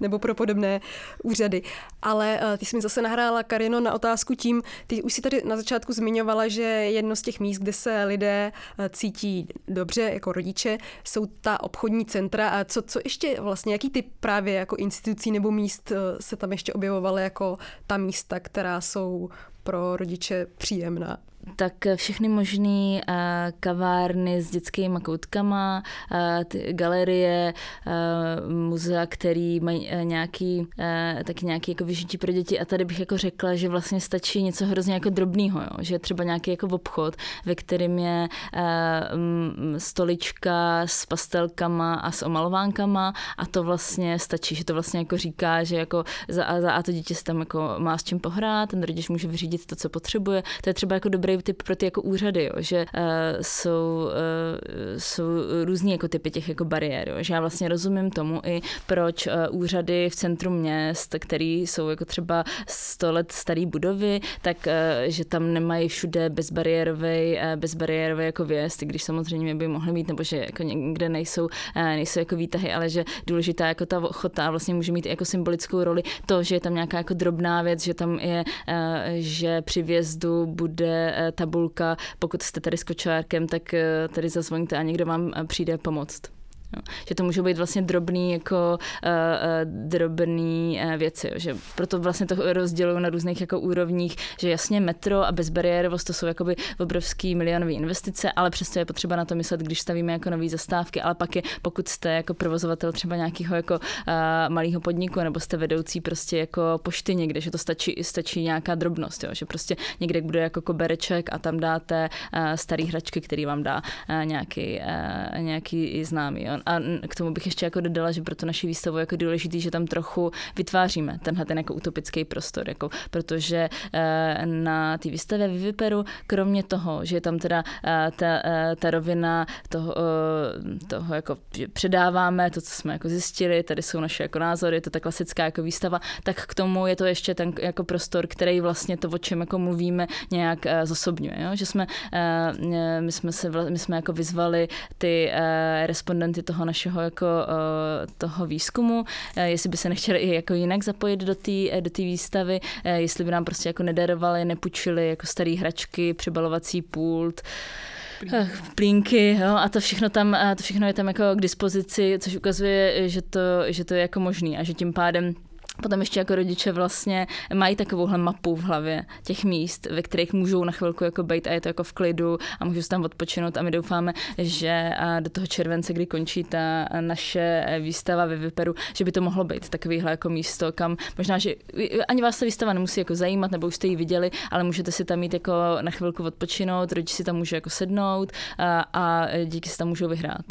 nebo pro podobné úřady. Ale uh, ty jsi mi zase nahrála, Karino, na otázku tím, ty už si tady na začátku zmiňovala, že jedno z těch míst, kde se lidé uh, cítí dobře jako rodiče, jsou ta obchodní centra. A co, co ještě vlastně, jaký typ právě jako institucí nebo míst uh, se tam ještě objevovaly jako ta místa, která jsou pro rodiče příjemná? Tak všechny možné kavárny s dětskými koutkama, ty galerie, muzea, který mají nějaký, taky nějaký jako vyžití pro děti. A tady bych jako řekla, že vlastně stačí něco hrozně jako drobného, že třeba nějaký jako obchod, ve kterém je stolička s pastelkama a s omalovánkama. A to vlastně stačí, že to vlastně jako říká, že jako za a, za a to dítě se tam jako má s čím pohrát, ten rodič může vyřídit to, co potřebuje. To je třeba jako dobrý typ pro ty jako úřady, jo, že uh, jsou, uh, jsou různý jako typy těch jako bariér, jo, že já vlastně rozumím tomu i proč uh, úřady v centru měst, který jsou jako třeba 100 let starý budovy, tak uh, že tam nemají všude bezbariérový, uh, bezbariérový jako věst, když samozřejmě by mohly mít, nebo že jako někde nejsou, uh, nejsou jako výtahy, ale že důležitá jako ta ochota vlastně může mít jako symbolickou roli to, že je tam nějaká jako drobná věc, že tam je, že při vjezdu bude tabulka, pokud jste tady s kočárkem, tak eh, tady zazvoňte a někdo vám přijde pomoct. Jo. Že to můžou být vlastně drobný, jako uh, uh, drobný uh, věci, jo. že proto vlastně to rozdělují na různých jako úrovních, že jasně metro a bezbariérovost to jsou jakoby obrovský milionové investice, ale přesto je potřeba na to myslet, když stavíme jako nové zastávky, ale pak je, pokud jste jako provozovatel třeba nějakého jako uh, malého podniku nebo jste vedoucí prostě jako pošty někde, že to stačí, stačí nějaká drobnost, jo. že prostě někde bude jako kobereček a tam dáte uh, starý hračky, který vám dá uh, nějaký, uh, nějaký známý. Jo a k tomu bych ještě jako dodala, že pro tu naši výstavu je jako důležitý, že tam trochu vytváříme tenhle ten jako utopický prostor, jako, protože eh, na té výstavě Viviperu, kromě toho, že je tam teda eh, ta, eh, ta rovina toho, toho jako, předáváme to, co jsme jako zjistili, tady jsou naše jako názory, je to ta klasická jako výstava, tak k tomu je to ještě ten jako prostor, který vlastně to, o čem jako mluvíme, nějak zosobňuje, jo? že jsme, my jsme se, my jsme jako vyzvali ty respondenty toho našeho jako eh, toho výzkumu, eh, jestli by se nechtěli i jako jinak zapojit do té eh, do výstavy, jestli by nám prostě jako nederovali, nepůjčili jako staré hračky, přebalovací pult, plínky, jo, a to všechno tam, to všechno je tam jako k dispozici, což ukazuje, že to, že to je jako možný a že tím pádem Potom ještě jako rodiče vlastně mají takovouhle mapu v hlavě těch míst, ve kterých můžou na chvilku jako být a je to jako v klidu a můžou se tam odpočinout a my doufáme, že do toho července, kdy končí ta naše výstava ve Vyperu, že by to mohlo být takovýhle jako místo, kam možná, že ani vás ta výstava nemusí jako zajímat, nebo už jste ji viděli, ale můžete si tam mít jako na chvilku odpočinout, rodiče si tam můžou jako sednout a, a díky si tam můžou vyhrát.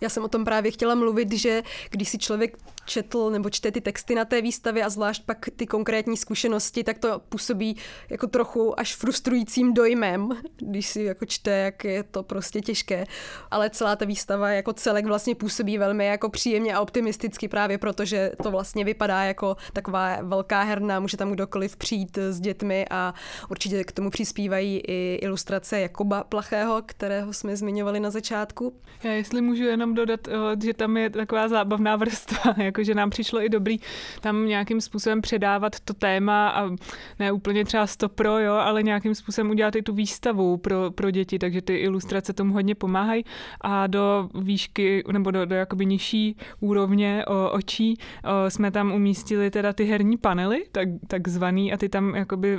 Já jsem o tom právě chtěla mluvit, že když si člověk četl nebo čte ty texty na té výstavě a zvlášť pak ty konkrétní zkušenosti, tak to působí jako trochu až frustrujícím dojmem, když si jako čte, jak je to prostě těžké. Ale celá ta výstava jako celek vlastně působí velmi jako příjemně a optimisticky právě proto, že to vlastně vypadá jako taková velká herna, může tam kdokoliv přijít s dětmi a určitě k tomu přispívají i ilustrace Jakoba Plachého, kterého jsme zmiňovali na začátku. Já jestli můžu jenom dodat, eh, že tam je taková zábavná vrstva, jakože nám přišlo i dobrý tam nějakým způsobem předávat to téma a ne úplně třeba stopro, jo, ale nějakým způsobem udělat i tu výstavu pro, pro děti, takže ty ilustrace tomu hodně pomáhají. A do výšky nebo do, do jakoby nižší úrovně o, očí o, jsme tam umístili teda ty herní panely, tak, takzvaný a ty tam jakoby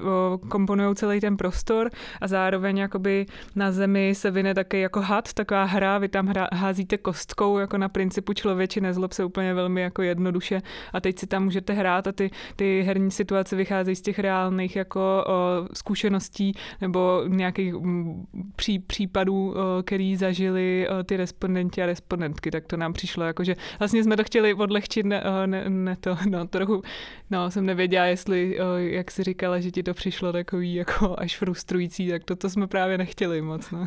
komponují celý ten prostor a zároveň jakoby na zemi se vyne také jako had, taková hra, vy tam hra, házíte kostkou jako na principu člověči nezlob se úplně velmi jako jednoduše a teď si tam můžete hrát a ty, ty herní situace vycházejí z těch reálných jako o, zkušeností nebo nějakých pří, případů, o, který zažili o, ty respondenti a respondentky, tak to nám přišlo jako, že vlastně jsme to chtěli odlehčit, ne, ne, ne to, no trochu, no jsem nevěděla, jestli, o, jak si říkala, že ti to přišlo takový jako až frustrující, tak to, to jsme právě nechtěli moc, no.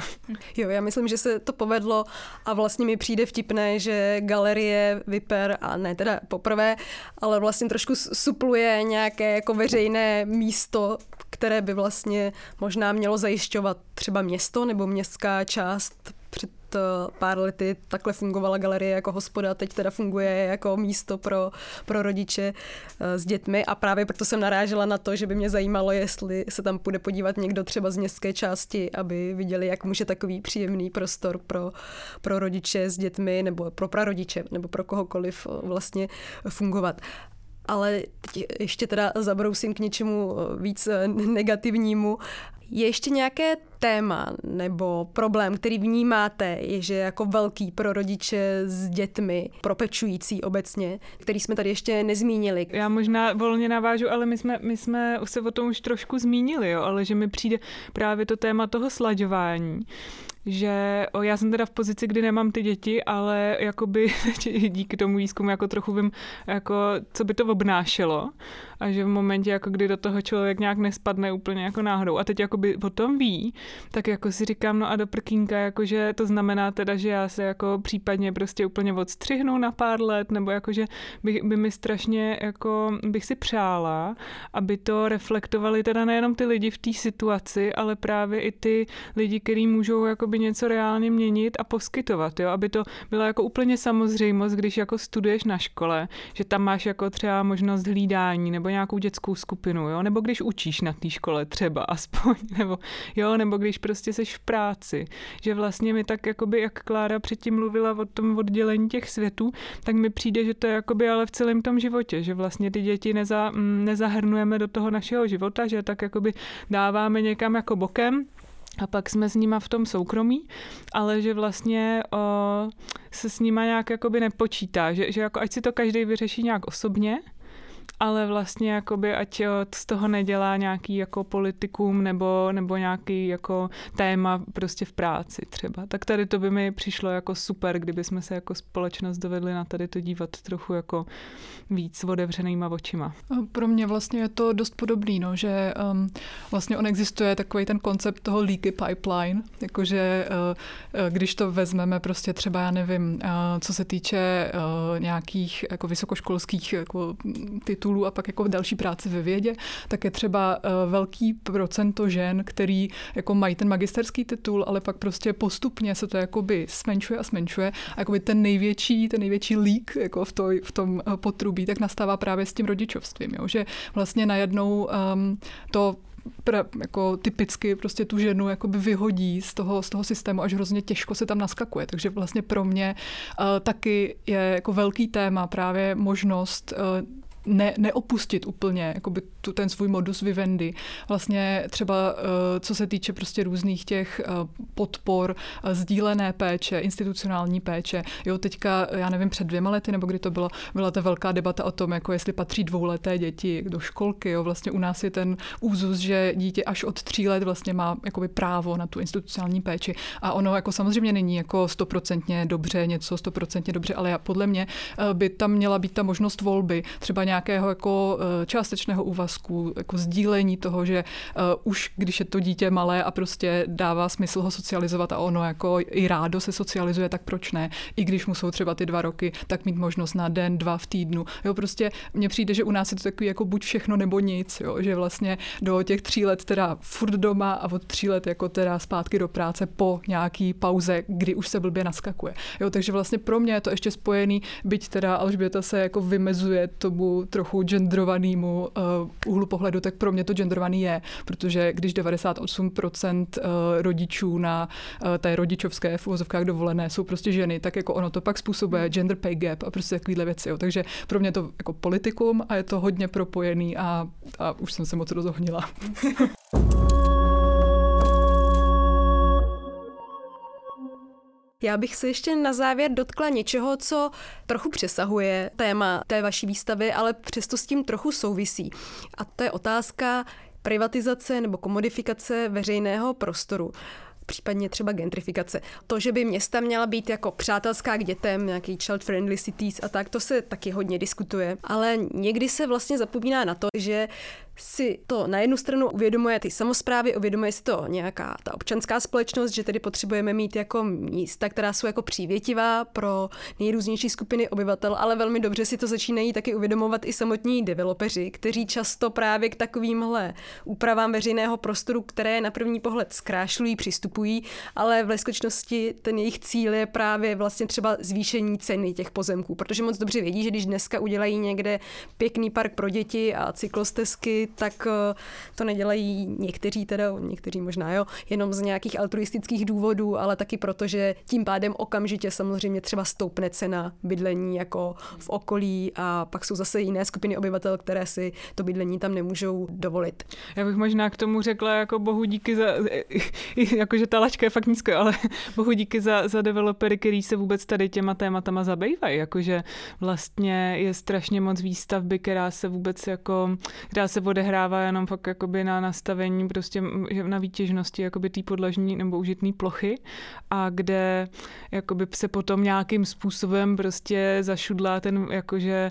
Jo, já myslím, že se to povedlo a vlastně mi přijde vtipné, že galerie Viper, a ne teda poprvé, ale vlastně trošku supluje nějaké jako veřejné místo, které by vlastně možná mělo zajišťovat třeba město nebo městská část eh, pár lety takhle fungovala galerie jako hospoda, teď teda funguje jako místo pro, pro rodiče eh, s dětmi a právě proto jsem narážela na to, že by mě zajímalo, jestli se tam půjde podívat někdo třeba z městské části, aby viděli, jak může takový příjemný prostor pro, pro rodiče s dětmi nebo pro prarodiče nebo pro kohokoliv eh, vlastně fungovat. Ale teď ještě teda zabrousím k něčemu víc negativnímu. Je ještě nějaké téma nebo problém, který vnímáte, je, že jako velký pro rodiče s dětmi, pro pečující obecně, který jsme tady ještě nezmínili? Já možná volně navážu, ale my jsme, my jsme se o tom už trošku zmínili, jo, ale že mi přijde právě to téma toho slaďování že o, já jsem teda v pozici, kdy nemám ty děti, ale jakoby díky tomu výzkumu jako trochu vím, jako, co by to obnášelo a že v momentě, jako kdy do toho člověk nějak nespadne úplně jako náhodou a teď jakoby o tom ví, tak jako si říkám, no a do prkínka, jakože to znamená teda, že já se jako případně prostě úplně odstřihnu na pár let, nebo jakože by, by mi strašně jako bych si přála, aby to reflektovali teda nejenom ty lidi v té situaci, ale právě i ty lidi, kteří můžou jakoby něco reálně měnit a poskytovat, jo, aby to byla jako úplně samozřejmost, když jako studuješ na škole, že tam máš jako třeba možnost hlídání nebo nějakou dětskou skupinu, jo, nebo když učíš na té škole třeba aspoň, nebo jo, nebo když prostě seš v práci, že vlastně mi tak jakoby, jak Klára předtím mluvila o tom oddělení těch světů, tak mi přijde, že to je jakoby ale v celém tom životě, že vlastně ty děti neza, mm, nezahrnujeme do toho našeho života, že tak jakoby dáváme někam jako bokem, a pak jsme s nima v tom soukromí, ale že vlastně o, se s nima nějak jakoby nepočítá, že, že jako ať si to každý vyřeší nějak osobně, ale vlastně jakoby ať eh, z toho nedělá nějaký jako politikum nebo, nebo nějaký jako téma prostě v práci třeba. Tak tady to by mi přišlo jako super, kdyby jsme se jako společnost dovedli na tady to dívat trochu jako víc otevřenýma očima. Pro mě vlastně je to dost podobný, no, že um, vlastně on existuje takový ten koncept toho leaky pipeline, jakože uh, když to vezmeme prostě třeba, já nevím, uh, co se týče uh, nějakých jako vysokoškolských jako titulů, titulů a pak jako další práci ve vědě, tak je třeba uh, velký procento žen, který jako mají ten magisterský titul, ale pak prostě postupně se to jakoby zmenšuje a zmenšuje a jakoby ten největší, ten největší lík jako v, to, v tom uh, potrubí, tak nastává právě s tím rodičovstvím, jo? že vlastně najednou um, to pra, jako typicky prostě tu ženu jakoby vyhodí z toho, z toho systému, až hrozně těžko se tam naskakuje. Takže vlastně pro mě uh, taky je jako velký téma právě možnost uh, ne, neopustit úplně jakoby tu, ten svůj modus vivendi. Vlastně třeba eh, co se týče prostě různých těch eh, podpor, eh, sdílené péče, institucionální péče. Jo, teďka, já nevím, před dvěma lety, nebo kdy to bylo, byla ta velká debata o tom, jako jestli patří dvouleté děti do školky. Jo. Vlastně u nás je ten úzus, že dítě až od tří let vlastně má jakoby právo na tu institucionální péči. A ono jako samozřejmě není jako stoprocentně dobře, něco stoprocentně dobře, ale podle mě by tam měla být ta možnost volby. Třeba nějak nějakého jako eh, částečného úvazku, jako sdílení toho, že uh, už když je to dítě malé a prostě dává smysl ho socializovat a ono jako i rádo se socializuje, tak proč ne? I když mu jsou třeba ty dva roky, tak mít možnost na den, dva v týdnu. Jo, prostě mně přijde, že u nás je to takový jako buď všechno nebo nic, jo, že vlastně do těch tří let teda furt doma a od tří let jako teda zpátky do práce po nějaký pauze, kdy už se blbě naskakuje. Jo, takže vlastně pro mě je to ještě spojený, byť teda Alžběta se jako vymezuje tomu trochu genderovanému uh, úhlu pohledu, tak pro mě to genderovaný je, protože když 98% uh, rodičů na uh, té rodičovské v uvozovkách dovolené jsou prostě ženy, tak jako ono to pak způsobuje gender pay gap a prostě takovýhle věci. Jo. Takže pro mě to jako politikum a je to hodně propojený a, a už jsem se moc rozohnila. Já bych se ještě na závěr dotkla něčeho, co trochu přesahuje téma té vaší výstavy, ale přesto s tím trochu souvisí. A to je otázka privatizace nebo komodifikace veřejného prostoru případně třeba gentrifikace. To, že by města měla být jako přátelská k dětem, nějaký child-friendly cities a tak, to se taky hodně diskutuje. Ale někdy se vlastně zapomíná na to, že si to na jednu stranu uvědomuje ty samozprávy, uvědomuje si to nějaká ta občanská společnost, že tedy potřebujeme mít jako místa, která jsou jako přívětivá pro nejrůznější skupiny obyvatel, ale velmi dobře si to začínají taky uvědomovat i samotní developeři, kteří často právě k takovýmhle úpravám veřejného prostoru, které na první pohled zkrášlují, přistupují, ale v skutečnosti ten jejich cíl je právě vlastně třeba zvýšení ceny těch pozemků, protože moc dobře vědí, že když dneska udělají někde pěkný park pro děti a cyklostezky, tak eh, to nedělají někteří teda, někteří možná jo, jenom z nějakých altruistických důvodů, ale taky proto, že tím pádem okamžitě samozřejmě třeba stoupne cena bydlení jako v okolí a pak jsou zase jiné skupiny obyvatel, které si to bydlení tam nemůžou dovolit. Já bych možná k tomu řekla jako bohu díky za, jakože ta lačka je fakt nízko, ale bohu díky za, za developery, který se vůbec tady těma tématama zabývají, jakože vlastně je strašně moc výstavby, která se vůbec jako, která se odehrává jenom fakt jakoby na nastavení prostě na výtěžnosti jakoby té podlažní nebo užitné plochy a kde jakoby se potom nějakým způsobem prostě zašudlá ten jakože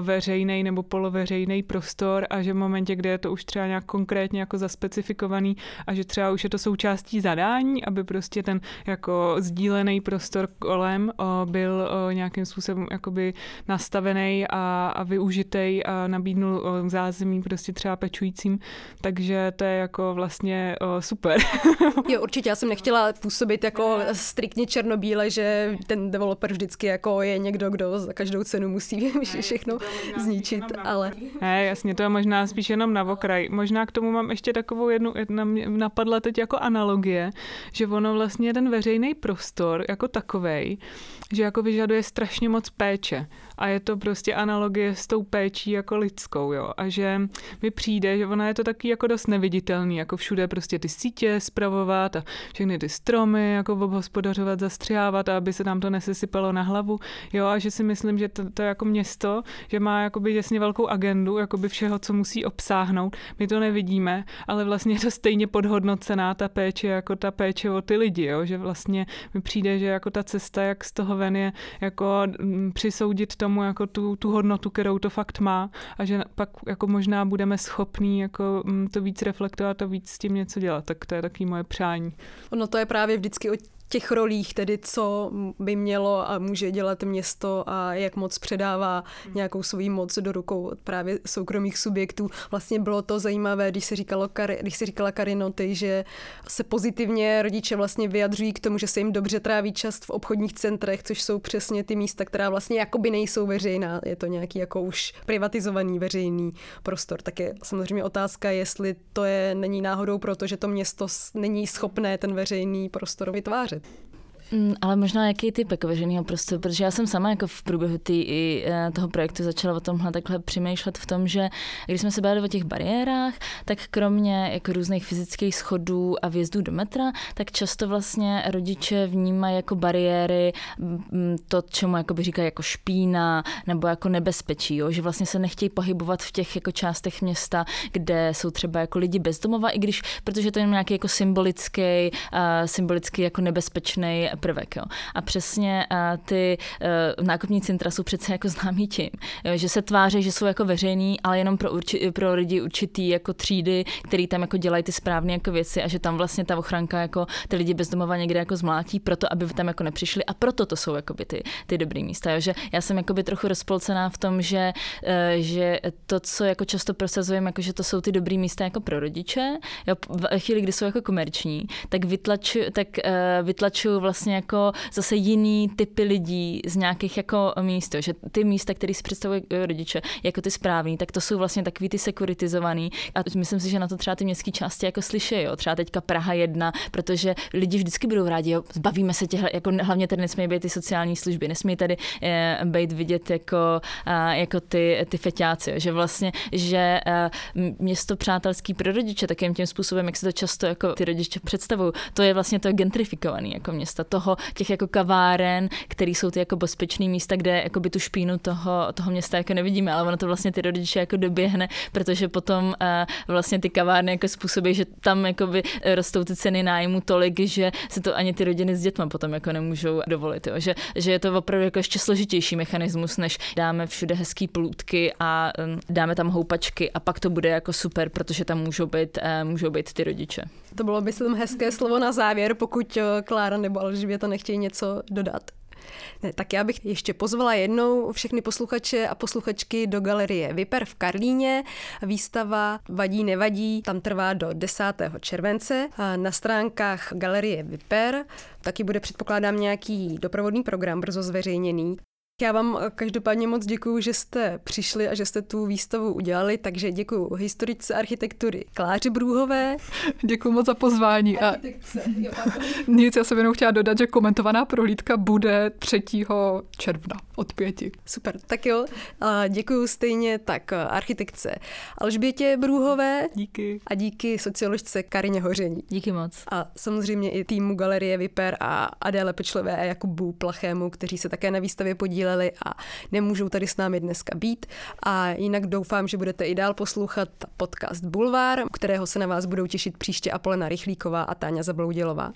veřejný nebo poloveřejný prostor a že v momentě, kde je to už třeba nějak konkrétně jako zaspecifikovaný a že třeba už je to součástí zadání, aby prostě ten jako sdílený prostor kolem byl nějakým způsobem jakoby nastavený a, a využitej a nabídnul zázemí prostě třeba pečujícím, takže to je jako vlastně super. jo, určitě, já jsem nechtěla působit jako striktně černobíle, že ten developer vždycky jako je někdo, kdo za každou cenu musí všechno zničit, ale... Ne, jasně, to je možná spíš jenom na okraj. Možná k tomu mám ještě takovou jednu, napadla teď jako analogie, že ono vlastně ten veřejný prostor jako takovej, že jako vyžaduje strašně moc péče a je to prostě analogie s tou péčí jako lidskou, jo. A že mi přijde, že ona je to taky jako dost neviditelný, jako všude prostě ty sítě spravovat a všechny ty stromy jako obhospodařovat, zastřihávat, aby se nám to nesesypalo na hlavu, jo. A že si myslím, že to, to jako město, že má jakoby jasně velkou agendu, jakoby všeho, co musí obsáhnout. My to nevidíme, ale vlastně je to stejně podhodnocená ta péče, jako ta péče o ty lidi, jo. Že vlastně mi přijde, že jako ta cesta, jak z toho ven je jako mm, přisoudit tomu jako tu, tu hodnotu, kterou to fakt má a že pak jako možná budeme schopní jako mm, to víc reflektovat a víc s tím něco dělat. Tak to je taky moje přání. Ono to je právě vždycky o těch rolích, tedy co by mělo a může dělat město a jak moc předává nějakou svou moc do rukou právě soukromých subjektů. Vlastně bylo to zajímavé, když se, říkalo, když se říkala Karinoty, že se pozitivně rodiče vlastně vyjadřují k tomu, že se jim dobře tráví čas v obchodních centrech, což jsou přesně ty místa, která vlastně jakoby nejsou veřejná. Je to nějaký jako už privatizovaný veřejný prostor. Tak je samozřejmě otázka, jestli to je není náhodou proto, že to město není schopné ten veřejný prostor vytvářet. episode. Mm, ale možná jaký typ jako veřejného prostoru, protože já jsem sama jako v průběhu tý, i, eh, toho projektu začala o tomhle takhle přemýšlet v tom, že když jsme se bavili o těch bariérách, tak kromě jako různých fyzických schodů a vjezdů do metra, tak často vlastně rodiče vnímají jako bariéry to, čemu jako by říkají jako špína nebo jako nebezpečí, jo? že vlastně se nechtějí pohybovat v těch jako částech města, kde jsou třeba jako lidi bezdomova, i když, protože to je nějaký jako symbolický, uh, symbolický jako nebezpečný prvek. Jo. A přesně a ty uh, nákupní centra jsou přece jako známí tím, že se tváří, že jsou jako veřejný, ale jenom pro, urči, pro lidi určitý jako třídy, který tam jako dělají ty správné jako věci a že tam vlastně ta ochranka jako ty lidi bezdomova někde jako zmlátí, proto aby tam jako nepřišli a proto to jsou jako ty, ty dobrý místa. Jo. Že já jsem jako trochu rozpolcená v tom, že, uh, že to, co jako často prosazujeme, jako že to jsou ty dobrý místa jako pro rodiče, jo, v chvíli, kdy jsou jako komerční, tak vytlaču, tak vytlačuju vlastně vlastně jako zase jiný typy lidí z nějakých jako míst, že ty místa, které si představují rodiče jako ty správný, tak to jsou vlastně takový ty sekuritizovaný. A myslím si, že na to třeba ty městské části jako slyší, jo, třeba teďka Praha jedna, protože lidi vždycky budou rádi, jo, zbavíme se těch, jako hlavně tady nesmí být ty sociální služby, nesmí tady e, být vidět jako, e, jako ty, ty feťáci, jo, že vlastně, že e, město přátelský pro rodiče takým tím způsobem, jak se to často jako ty rodiče představují, to je vlastně to gentrifikovaný jako města, to toho, těch jako kaváren, které jsou ty jako bezpečné místa, kde jako by tu špínu toho, toho města jako nevidíme, ale ono to vlastně ty rodiče jako doběhne, protože potom uh, vlastně ty kavárny jako způsobí, že tam jako by rostou ty ceny nájmu tolik, že si to ani ty rodiny s dětmi potom jako nemůžou dovolit. Jo. Že, že je to opravdu jako ještě složitější mechanismus, než dáme všude hezký plůtky a um, dáme tam houpačky a pak to bude jako super, protože tam můžou být, uh, můžou být ty rodiče. To bylo, myslím, hezké slovo na závěr, pokud eh, Klára nebo Alžběta nechtějí něco dodat. Ne, tak já bych ještě pozvala jednou všechny posluchače a posluchačky do galerie Viper v Karlíně. Výstava Vadí nevadí, tam trvá do 10. července. Na stránkách galerie Viper taky bude předpokládám nějaký doprovodný program brzo zveřejněný. Já vám každopádně moc děkuji, že jste přišli a že jste tu výstavu udělali, takže děkuji historičce architektury Kláři Brůhové. Děkuji moc za pozvání. A nic, já jsem jenom chtěla dodat, že komentovaná prohlídka bude 3. června od pěti. Super, tak jo. A děkuji stejně tak architektce Alžbětě Brůhové. Díky. A díky socioložce Karině Hoření. Díky moc. A samozřejmě i týmu Galerie Viper a Adéle Pečlové a Jakubu Plachému, kteří se také na výstavě podíleli podíleli a nemůžou tady s námi dneska být. A jinak doufám, že budete i dál poslouchat podcast Bulvár, kterého se na vás budou těšit příště Apolena Rychlíková a Táňa Zabloudělová.